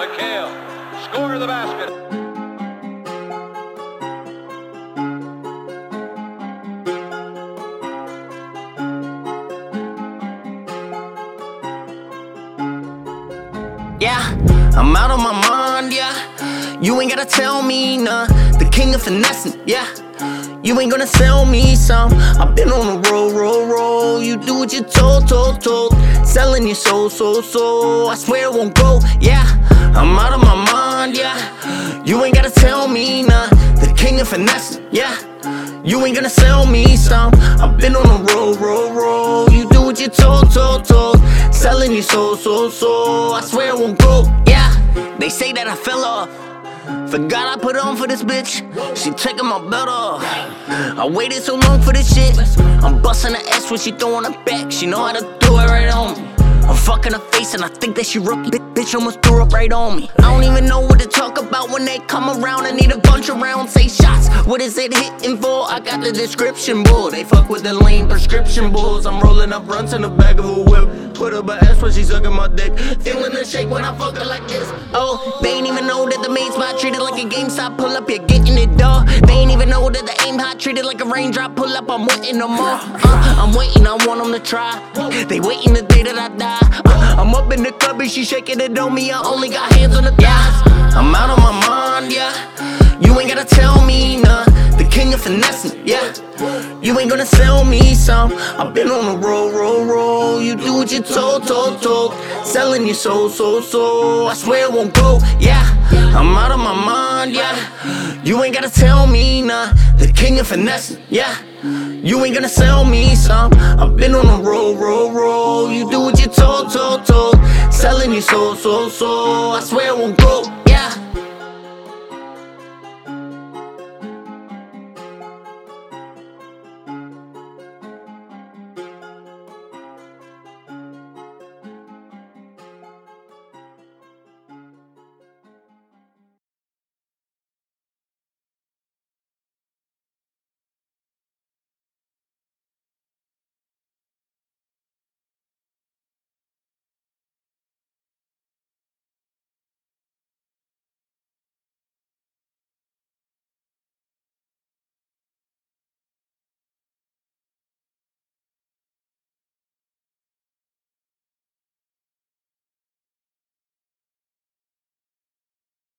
McHale, score the basket. Yeah, I'm out of my mind, yeah. You ain't gotta tell me none. The king of finessing, yeah. You ain't gonna sell me some. I've been on a roll, roll, roll. You do what you told, told, told. Selling your soul, soul, soul. I swear it won't go, yeah. Yeah. You ain't gonna sell me some. I've been on a roll, roll, roll. You do what you told, told, told. Selling your soul, soul, soul. I swear it won't go, yeah. They say that I fell off. Forgot I put on for this bitch. She taking my belt off. I waited so long for this shit. I'm busting her ass when she throwing her back. She know how to do it right on me. I'm fucking her face and I think that she rookie. Bi- Bitch almost threw up right on me. I don't even know what to talk about when they come around. I need a bunch of rounds, say. What is it hitting for? I got the description bull. They fuck with the lame prescription bulls. I'm rolling up runs in the back of a whip. Put up ass when she sucking my dick. Feeling the shake when I fuck her like this. Oh, they ain't even know that the main spot treated like a game stop. Pull up, you're getting it, dog. They ain't even know that the aim hot treated like a raindrop. Pull up, I'm waiting no more. Uh, I'm waiting, I want them to try. They waiting the day that I die. Uh, I'm up in the club and she shaking it on me. I only got hands on the thighs. I'm out of my mind, yeah. You ain't gotta tell me none. The king of finessing, yeah. You ain't gonna sell me some. I've been on a roll, roll, roll. You do what you told, told, told. Selling your soul, soul, soul. I swear it won't go, yeah. I'm out of my mind, yeah. You ain't gotta tell me none. The king of finessing, yeah. You ain't gonna sell me some. I've been on a roll, roll, roll. You do what you told, told, told. Selling your soul, soul, soul. I swear it won't go,